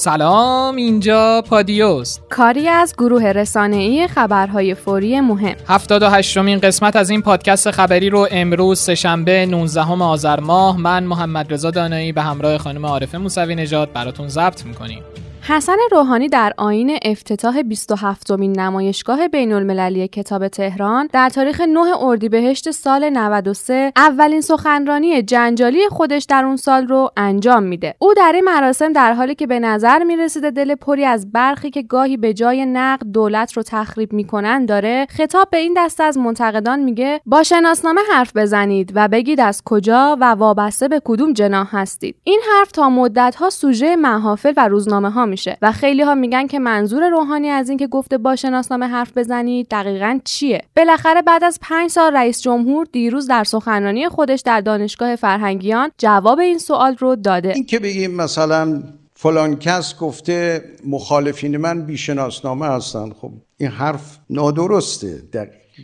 سلام اینجا پادیوست کاری از گروه رسانه‌ای خبرهای فوری مهم. 78 مین قسمت از این پادکست خبری رو امروز سهشنبه 19 آذر ماه من محمد رضا دانایی به همراه خانم عارفه موسوی نژاد براتون ضبط می‌کنیم. حسن روحانی در آین افتتاح 27 مین نمایشگاه بین المللی کتاب تهران در تاریخ 9 اردیبهشت سال 93 اولین سخنرانی جنجالی خودش در اون سال رو انجام میده. او در این مراسم در حالی که به نظر می‌رسیده دل پری از برخی که گاهی به جای نقد دولت رو تخریب می‌کنن داره خطاب به این دسته از منتقدان میگه با شناسنامه حرف بزنید و بگید از کجا و وابسته به کدوم جناح هستید. این حرف تا مدت ها سوژه محافل و روزنامه ها میشه. و خیلی ها میگن که منظور روحانی از اینکه گفته با شناسنامه حرف بزنید دقیقا چیه؟ بالاخره بعد از پنج سال رئیس جمهور دیروز در سخنرانی خودش در دانشگاه فرهنگیان جواب این سوال رو داده. این که بگیم مثلا فلان کس گفته مخالفین من بیشناسنامه هستن خب این حرف نادرسته.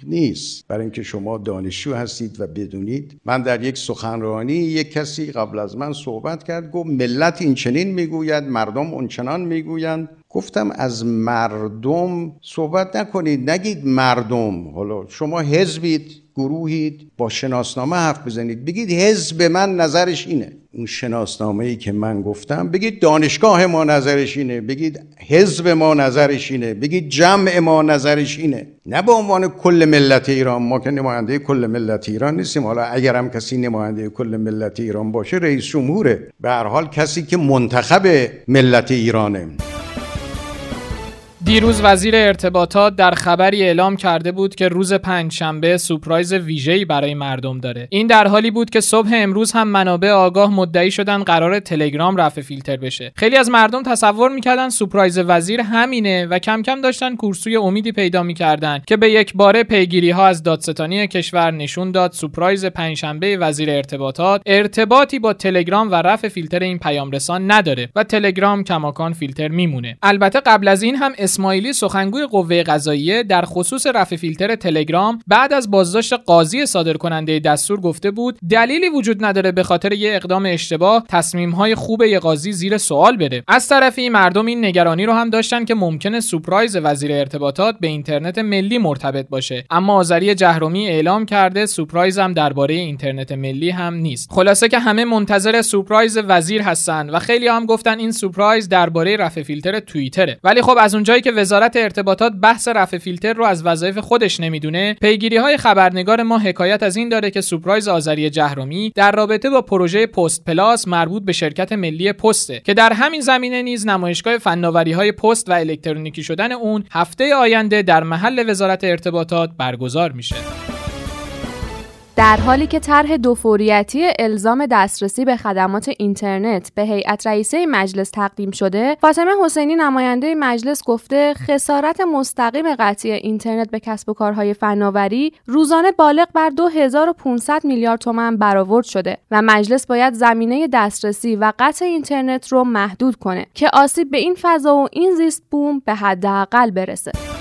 نیست. برای اینکه شما دانشجو هستید و بدونید من در یک سخنرانی یک کسی قبل از من صحبت کرد گفت ملت این چنین می‌گوید مردم اونچنان می‌گویند. گفتم از مردم صحبت نکنید نگید مردم. حالا شما حزبید. گروهید با شناسنامه حرف بزنید. بگید حزب من نظرش اینه. اون شناسنامه ای که من گفتم بگید دانشگاه ما نظرش اینه. بگید حزب ما نظرش اینه. بگید جمع ما نظرش اینه. نه به عنوان کل ملت ایران. ما که نماینده کل ملت ایران نیستیم. حالا اگر هم کسی نماینده کل ملت ایران باشه رئیس جمهوره. به هر حال کسی که منتخب ملت ایرانه. دیروز وزیر ارتباطات در خبری اعلام کرده بود که روز پنجشنبه سورپرایز ویژه‌ای برای مردم داره. این در حالی بود که صبح امروز هم منابع آگاه مدعی شدن قرار تلگرام رفع فیلتر بشه. خیلی از مردم تصور می‌کردن سورپرایز وزیر همینه و کم کم داشتن کورسوی امیدی پیدا می‌کردن که به یک باره پیگیری ها از دادستانی کشور نشون داد سورپرایز پنجشنبه وزیر ارتباطات ارتباطی با تلگرام و رفع فیلتر این پیام رسان نداره و تلگرام کماکان فیلتر میمونه. البته قبل از این هم اسماعیلی سخنگوی قوه قضاییه در خصوص رفع فیلتر تلگرام بعد از بازداشت قاضی صادر کننده دستور گفته بود دلیلی وجود نداره به خاطر یه اقدام اشتباه تصمیم های خوب یه قاضی زیر سوال بره. از طرفی مردم این نگرانی رو هم داشتن که ممکنه سورپرایز وزیر ارتباطات به اینترنت ملی مرتبط باشه. اما آذری جهرومی اعلام کرده سورپرایز هم درباره اینترنت ملی هم نیست. خلاصه که همه منتظر سورپرایز وزیر هستن و خیلی هم گفتن این سورپرایز درباره رفع فیلتر توییتره. ولی خب از اونجایی که وزارت ارتباطات بحث رفع فیلتر رو از وظایف خودش نمی‌دونه پیگیری های خبرنگار ما حکایت از این داره که سورپرایز آذری جهرومی در رابطه با پروژه پست پلاس مربوط به شرکت ملی پسته که در همین زمینه نیز نمایشگاه فناوری های پست و الکترونیکی شدن اون هفته آینده در محل وزارت ارتباطات برگزار میشه. در حالی که طرح دوفوریتی الزام دسترسی به خدمات اینترنت به هیئت رئیسه مجلس تقدیم شده فاطمه حسینی نماینده مجلس گفته خسارت مستقیم قطعی اینترنت به کسب و کارهای فناوری روزانه بالغ بر 2500 میلیارد تومان برآورد شده و مجلس باید زمینه دسترسی و قطع اینترنت رو محدود کنه که آسیب به این فضا و این زیست بوم به حداقل برسه.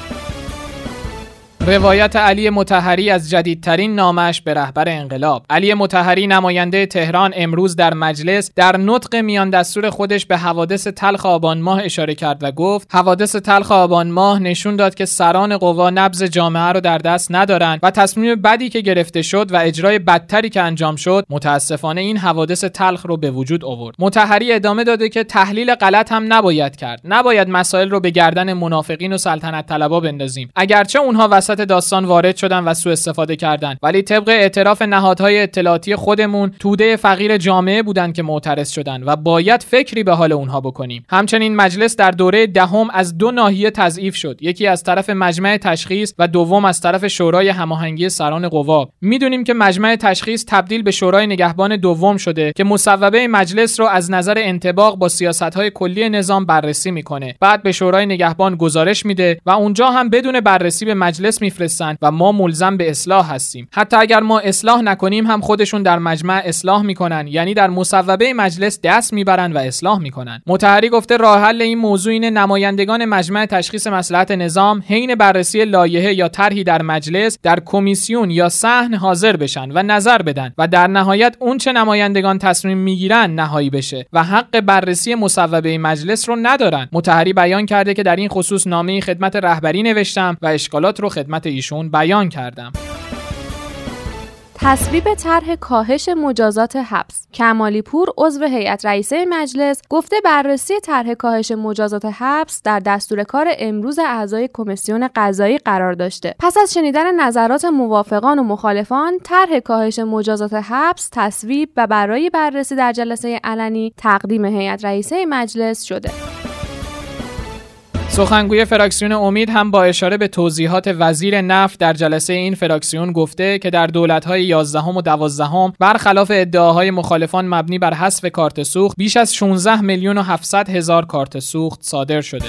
روایت علی متحری از جدیدترین نامش به رهبر انقلاب. علی متحری نماینده تهران امروز در مجلس در نطق میان دستور خودش به حوادث تلخ آبان ماه اشاره کرد و گفت حوادث تلخ آبان ماه نشون داد که سران قوا نبز جامعه رو در دست ندارند و تصمیم بدی که گرفته شد و اجرای بدتری که انجام شد متاسفانه این حوادث تلخ رو به وجود آورد. متحری ادامه داده که تحلیل غلط هم نباید کرد. نباید مسائل رو به گردن منافقین و سلطنت طلبا بندازیم. اگرچه اونها وسط داستان وارد شدن و سوء استفاده کردن. ولی طبق اعتراف نهادهای اطلاعاتی خودمون توده فقیر جامعه بودند که معترض شدن و باید فکری به حال اونها بکنیم. همچنین مجلس در دوره دهم از دو ناحیه تضعیف شد. یکی از طرف مجمع تشخیص و دوم از طرف شورای هماهنگی سران قوا. می‌دونیم که مجمع تشخیص تبدیل به شورای نگهبان دوم شده که مصوبه مجلس رو از نظر انتباق با سیاستهای کلی نظام بررسی می‌کنه. بعد به شورای نگهبان گزارش میده و اونجا هم بدون بررسی به مجلس میفرستند و ما ملزم به اصلاح هستیم. حتی اگر ما اصلاح نکنیم هم خودشون در مجمع اصلاح می‌کنن یعنی در مصوبه مجلس دست می‌برن و اصلاح می‌کنن. متحری گفته راه حل این موضوع این نمایندگان مجمع تشخیص مسئلات نظام حین بررسی لایحه یا طرحی در مجلس در کمیسیون یا صحن حاضر بشن و نظر بدن و در نهایت اون چه نمایندگان تصمیم می‌گیرن نهایی بشه و حق بررسی مصوبه مجلس رو ندارن. متحری بیان کرده که در این خصوص نامه خدمت رهبری نوشتم و اشکالات رو خدمت ایشون بیان کردم. تصویب طرح کاهش مجازات حبس. کمالی پور عضو هیئت رئیسه مجلس گفته بررسی طرح کاهش مجازات حبس در دستور کار امروز اعضای کمیسیون قضایی قرار داشته. پس از شنیدن نظرات موافقان و مخالفان طرح کاهش مجازات حبس تصویب و برای بررسی در جلسه علنی تقدیم هیئت رئیسه مجلس شده. سخنگوی فراکسیون امید هم با اشاره به توضیحات وزیر نفت در جلسه این فراکسیون گفته که در دولت‌های 11 و 12 برخلاف ادعاهای مخالفان مبنی بر حذف کارت سوخت بیش از 16 میلیون و 700 هزار کارت سوخت صادر شده.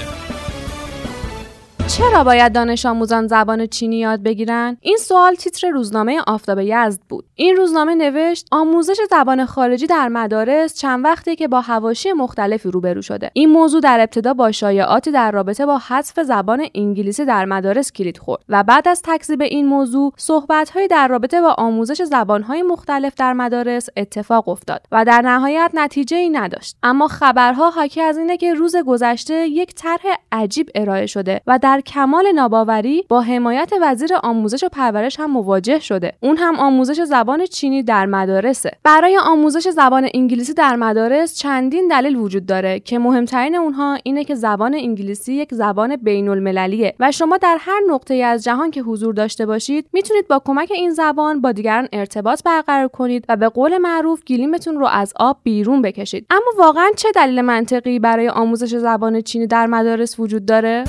چرا باید دانش آموزان زبان چینی یاد بگیرن؟ این سوال تیتر روزنامه آفتاب یزد بود. این روزنامه نوشت آموزش زبان خارجی در مدارس چند وقتی که با حواشی مختلفی روبرو شده. این موضوع در ابتدا با شایعاتی در رابطه با حذف زبان انگلیسی در مدارس کلید خورد و بعد از تکذیب این موضوع صحبت‌هایی در رابطه با آموزش زبان‌های مختلف در مدارس اتفاق افتاد و در نهایت نتیجه ای نداشت. اما خبرها حاکی از اینه که روز گذشته یک طرح عجیب ارائه شده و در کمال ناباوری با حمایت وزیر آموزش و پرورش هم مواجه شده. اون هم آموزش زبان چینی در مدارسه. برای آموزش زبان انگلیسی در مدارس چندین دلیل وجود داره که مهمترین اونها اینه که زبان انگلیسی یک زبان بین المللیه و شما در هر نقطه از جهان که حضور داشته باشید می‌تونید با کمک این زبان با دیگران ارتباط برقرار کنید و به قول معروف گلیمتون رو از آب بیرون بکشید. اما واقعا چه دلیل منطقی برای آموزش زبان چینی در مدارس وجود داره؟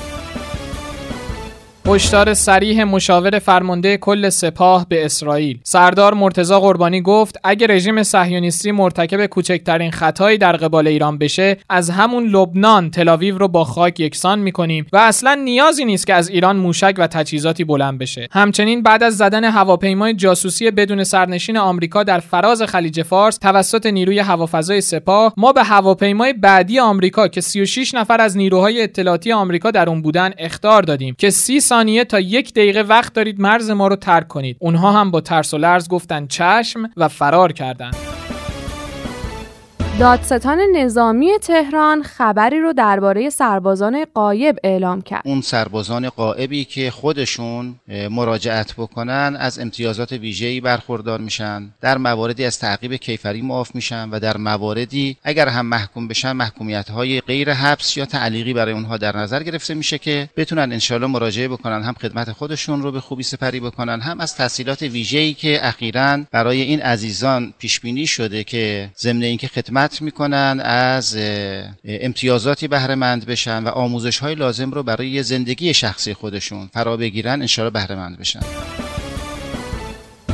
هشدار سریح مشاور فرمانده کل سپاه به اسرائیل. سردار مرتزا قربانی گفت اگر رژیم صهیونیستی مرتکب کوچکترین خطایی در قبال ایران بشه از همون لبنان تلاویو رو با خاک یکسان می‌کنیم و اصلا نیازی نیست که از ایران موشک و تجهیزاتی بلند بشه. همچنین بعد از زدن هواپیمای جاسوسی بدون سرنشین آمریکا در فراز خلیج فارس توسط نیروی هوافضای سپاه ما به هواپیمای بعدی آمریکا که 36 نفر از نیروهای اطلاعاتی آمریکا در اون بودن اختار دادیم که 30 ثانیه تا یک دقیقه وقت دارید مرز ما رو ترک کنید. اونها هم با ترس و لرز گفتن چشم و فرار کردند. دادستان نظامی تهران خبری رو درباره سربازان قایب اعلام کرد. اون سربازان قایبی که خودشون مراجعت بکنن از امتیازات ویژه‌ای برخوردار میشن، در مواردی از تعقیب کیفری معاف میشن و در مواردی اگر هم محکوم بشن محکومیت‌های غیر حبس یا تعلیقی برای اونها در نظر گرفته میشه که بتونن انشالله مراجعه بکنن هم خدمت خودشون رو به خوبی سپری بکنن هم از تحصیلات ویژه‌ای که اخیرا برای این عزیزان پیش بینی شده که ضمن اینکه خدمت می‌کنن از امتیازاتی بهره مند بشن و آموزش های لازم رو برای زندگی شخصی خودشون فرا بگیرن انشاءالله بهره مند بشن.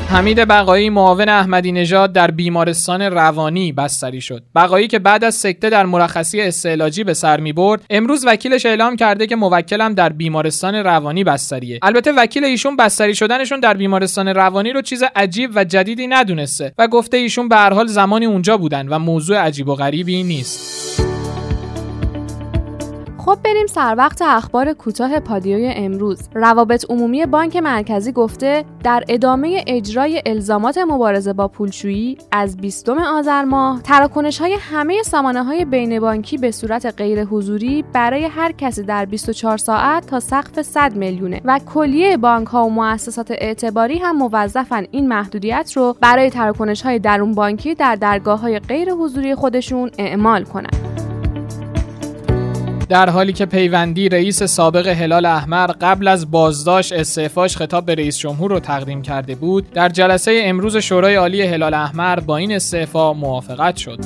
حمید بقایی معاون احمدی نژاد در بیمارستان روانی بستری شد. بقایی که بعد از سکته در مرخصی استعلاجی به سر می برد، امروز وکیلش اعلام کرده که موکلم در بیمارستان روانی بستریه. البته وکیل ایشون بستری شدنشون در بیمارستان روانی رو چیز عجیب و جدیدی ندونسته و گفته ایشون به هر حال زمانی اونجا بودن و موضوع عجیب و غریبی نیست. خب بریم سر وقت اخبار کوتاه پادیوی امروز روابط عمومی بانک مرکزی گفته در ادامه اجرای الزامات مبارزه با پولشویی از 20 آذر ماه تراکنش های همه سامانه های بین بانکی به صورت غیر حضوری برای هر کسی در 24 ساعت تا سقف 100 میلیونه و کلیه بانک ها و مؤسسات اعتباری هم موظفن این محدودیت رو برای تراکنش های درون بانکی در درگاه های غیر حضوری خودشون اعمال کنند. در حالی که پیوندی رئیس سابق هلال احمر قبل از بازداشت استعفاش خطاب به رئیس جمهور رو تقدیم کرده بود در جلسه امروز شورای عالی هلال احمر با این استعفا موافقت شد.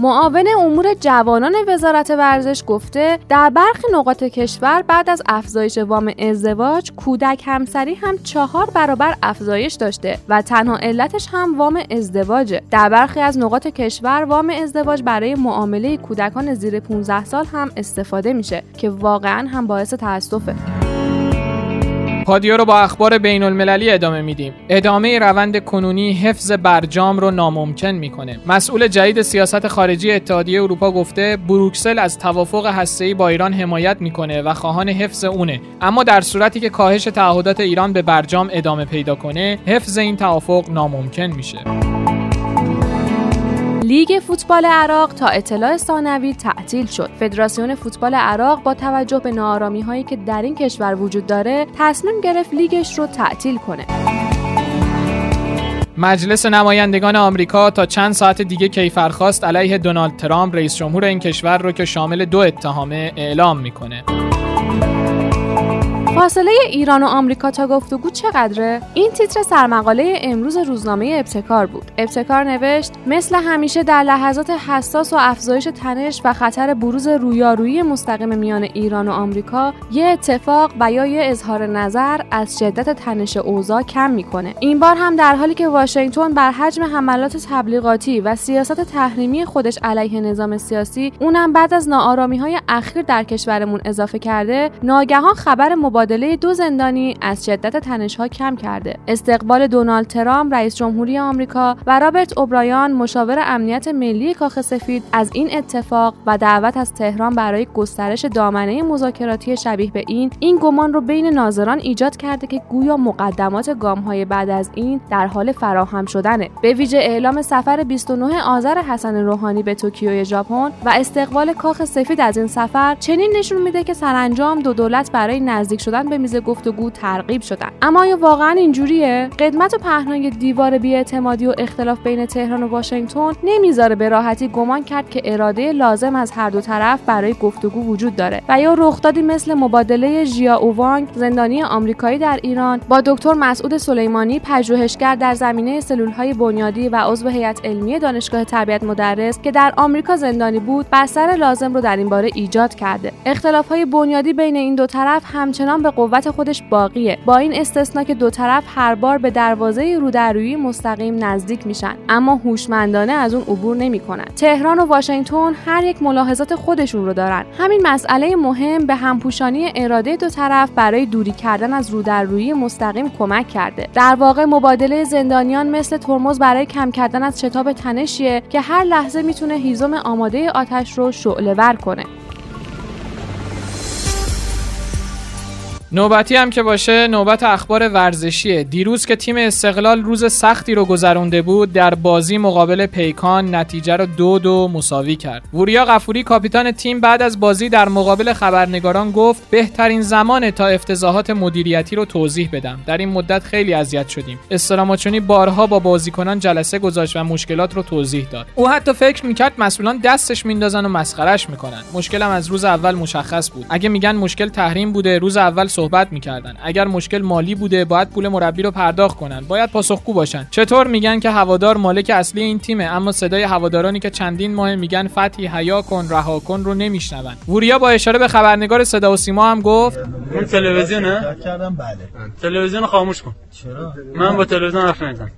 معاون امور جوانان وزارت ورزش گفته در برخی نقاط کشور بعد از افزایش وام ازدواج کودک همسری هم چهار برابر افزایش داشته و تنها علتش هم وام ازدواجه. در برخی از نقاط کشور وام ازدواج برای معامله کودکان زیر 15 سال هم استفاده میشه که واقعا هم باعث تاسفه پادیو رو با اخبار بین المللی ادامه میدیم. ادامه روند کنونی حفظ برجام رو ناممکن می‌کنه. مسئول جدید سیاست خارجی اتحادیه اروپا گفته بروکسل از توافق هسته‌ای با ایران حمایت می‌کنه و خواهان حفظ اونه. اما در صورتی که کاهش تعهدات ایران به برجام ادامه پیدا کنه حفظ این توافق ناممکن میشه. لیگ فوتبال عراق تا اطلاع ثانوی تعطیل شد. فدراسیون فوتبال عراق با توجه به نارامی هایی که در این کشور وجود داره تصمیم گرفت لیگش رو تعطیل کنه. مجلس نمایندگان آمریکا تا چند ساعت دیگه کیفرخواست علیه دونالد ترامپ رئیس جمهور این کشور رو که شامل دو اتهامه اعلام می‌کنه. فاصله ایران و آمریکا تا گفتگو چقدره؟ این تیتر سرمقاله امروز روزنامه ابتکار بود. ابتکار نوشت مثل همیشه در لحظات حساس و افزایش تنش و خطر بروز رویارویی مستقیم میان ایران و آمریکا، یه اتفاق و یا یه اظهار نظر از شدت تنش اوضاع کم می‌کنه. این بار هم در حالی که واشنگتن بر حجم حملات تبلیغاتی و سیاست تحریمی خودش علیه نظام سیاسی، اونم بعد از ناآرامی های اخیر در کشورمون اضافه کرده، ناگهان خبر مبادله مبادله دو زندانی از شدت تنشها کم کرده. استقبال دونالد ترامپ رئیس جمهوری آمریکا و رابرت اوبرایان مشاور امنیت ملی کاخ سفید از این اتفاق و دعوت از تهران برای گسترش دامنه مذاکراتی شبیه به این این گمان رو بین ناظران ایجاد کرده که گویا مقدمات های بعد از این در حال فراهم شدنه به ویژه اعلام سفر 29 آذر حسن روحانی به توکیو ژاپن و استقبال کاخ سفید از این سفر چنین نشون میده که سرانجام دو دولت برای نزدیک شدن به میز گفتگو ترغیب شدن. اما آیا واقعا اینجوریه؟ قدمت و پهنای دیوار بیاعتمادی و اختلاف بین تهران و واشنگتن نمی‌ذاره به راحتی گمان کرد که اراده لازم از هر دو طرف برای گفتگو وجود داره و یا رخدادی مثل مبادله ژیا اووانگ زندانی آمریکایی در ایران با دکتر مسعود سلیمانی پژوهشگر در زمینه سلولهای بنیادی و عضو هیئت علمی دانشگاه تربیت مدرس که در آمریکا زندانی بود بستر لازم رو در این باره ایجاد کرده. اختلافهای بنیادی بین این دو طرف همچنان به قوت خودش باقیه. با این استثنا که دو طرف هر بار به دروازه رودرویی مستقیم نزدیک میشن اما هوشمندانه از اون عبور نمی‌کنن. تهران و واشنگتن هر یک ملاحظات خودشون رو دارن. همین مسئله مهم به همپوشانی اراده دو طرف برای دوری کردن از رودرویی مستقیم کمک کرده. در واقع مبادله زندانیان مثل ترمز برای کم کردن از شتاب تنشیه که هر لحظه می‌تونه هیزم آماده آتش رو شعله ور کنه. نوبتی هم که باشه نوبت اخبار ورزشیه. دیروز که تیم استقلال روز سختی رو گذرونده بود در بازی مقابل پیکان نتیجه رو دو دو مساوی کرد. وریا غفوری کاپیتان تیم بعد از بازی در مقابل خبرنگاران گفت بهترین زمان تا افتضاحات مدیریتی رو توضیح بدم. در این مدت خیلی اذیت شدیم. استراماچونی بارها با بازیکنان جلسه گذاشت و مشکلات رو توضیح داد. او حتی فکر می‌کرد مسئولان دستش میندازن و مسخرش می‌کنن. مشکلم از روز اول مشخص بود. اگه میگن مشکل تحریم بوده روز اول صحبت می‌کردن. اگر مشکل مالی بوده باید پول مربی رو پرداخت کنن. باید پاسخگو باشن. چطور میگن که هوادار مالک اصلی این تیمه اما صدای هوادارانی که چندین ماه میگن فتحی حیا کن رها کن رو نمیشنون. وریا با اشاره به خبرنگار صدا و سیما هم گفت اون تلویزیونه کردم بله. تلویزیون خاموش کن. چرا؟ من با تلویزیون حرف نمی‌زنم.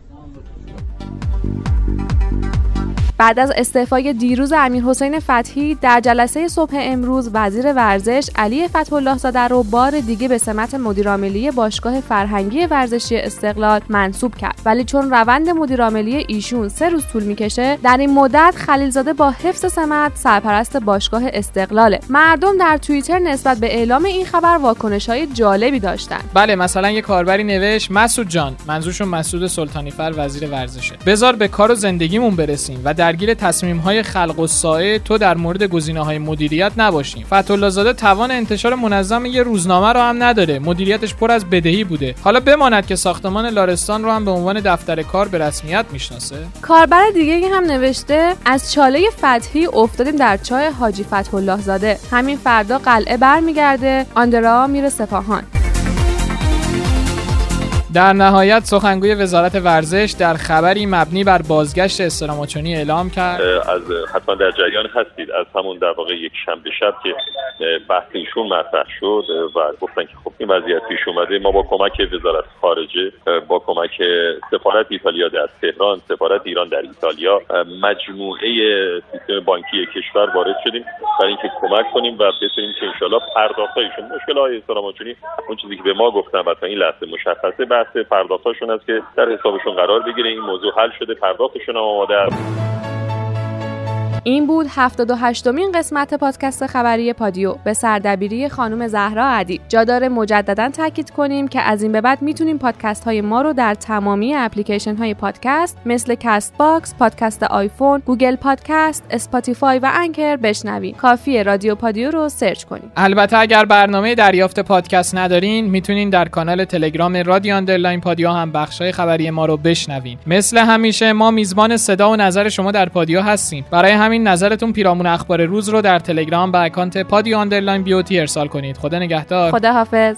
بعد از استعفای دیروز امیر حسین فتحی در جلسه صبح امروز وزیر ورزش علی فتح الله زاده رو بار دیگه به سمت مدیرعاملی باشگاه فرهنگی ورزشی استقلال منصوب کرد. ولی چون روند مدیرعاملی ایشون سه روز طول می‌کشه در این مدت خلیلزاده با حفظ سمت سرپرست باشگاه استقلاله. مردم در توییتر نسبت به اعلام این خبر واکنش های جالبی داشتن بله مثلا یه کاربری نوشت مسعود جان منظورشون مسعود سلطانی فر وزیر ورزشه. بزار به کار و زندگیمون برسیم. و درگیر تصمیم های خلق و سایه تو در مورد گزینه های مدیریت نباشیم. فتح زاده توان انتشار منظم یه روزنامه رو هم نداره. مدیریتش پر از بدهی بوده. حالا بماند که ساختمان لارستان رو هم به عنوان دفتر کار به رسمیت می‌شناسه. کاربر دیگه هم نوشته از چاله فتحی افتادیم در چای حاجی فتح الله زاده همین فردا قلعه برمیگرده. آندرا میره سپاهان. در نهایت سخنگوی وزارت ورزش در خبری مبنی بر بازگشت استراماچونی اعلام کرد. از حتما در جریان هستید. از همون در واقع یک شنبه شب که بحث ایشون مطرح شد و گفتن که خب این وضعیت پیش اومده. ما با کمک وزارت خارجه با کمک سفارت ایتالیا در تهران سفارت ایران در ایتالیا مجموعه سیستم بانکی کشور وارد شدیم برای اینکه کمک کنیم و بتونیم که انشالله پرداختایشون مشکل های استراماچونی اون چیزی که به ما گفتن و این لحظه مشخصه بحث پرداختاشون است که در حسابشون قرار بگیره. این موضوع حل شده پرداختشون هم آماده است. این بود 78 مین قسمت پادکست خبری پادیو به سردبیری خانم زهرا عدی جا داره مجددا تاکید کنیم که از این به بعد می‌تونیم پادکست های ما رو در تمامی اپلیکیشن های پادکست مثل Castbox، پادکست آیفون، Google Podcast، Spotify و Anchor بشنویم. کافی رادیو پادیو رو search کنیم. البته اگر برنامه دریافت پادکست ندارین می‌تونین در کانال تلگرام رادیو underline پادیو هم بخشای خبری ما رو بشنوین. مثل همیشه ما میزبان صدا و نظر شما در پادیو هستیم. برای همین نظرتون پیرامون اخبار روز رو در تلگرام به account پادیو underline بیوتی ارسال کنید. خدا نگهدار. خدا حافظ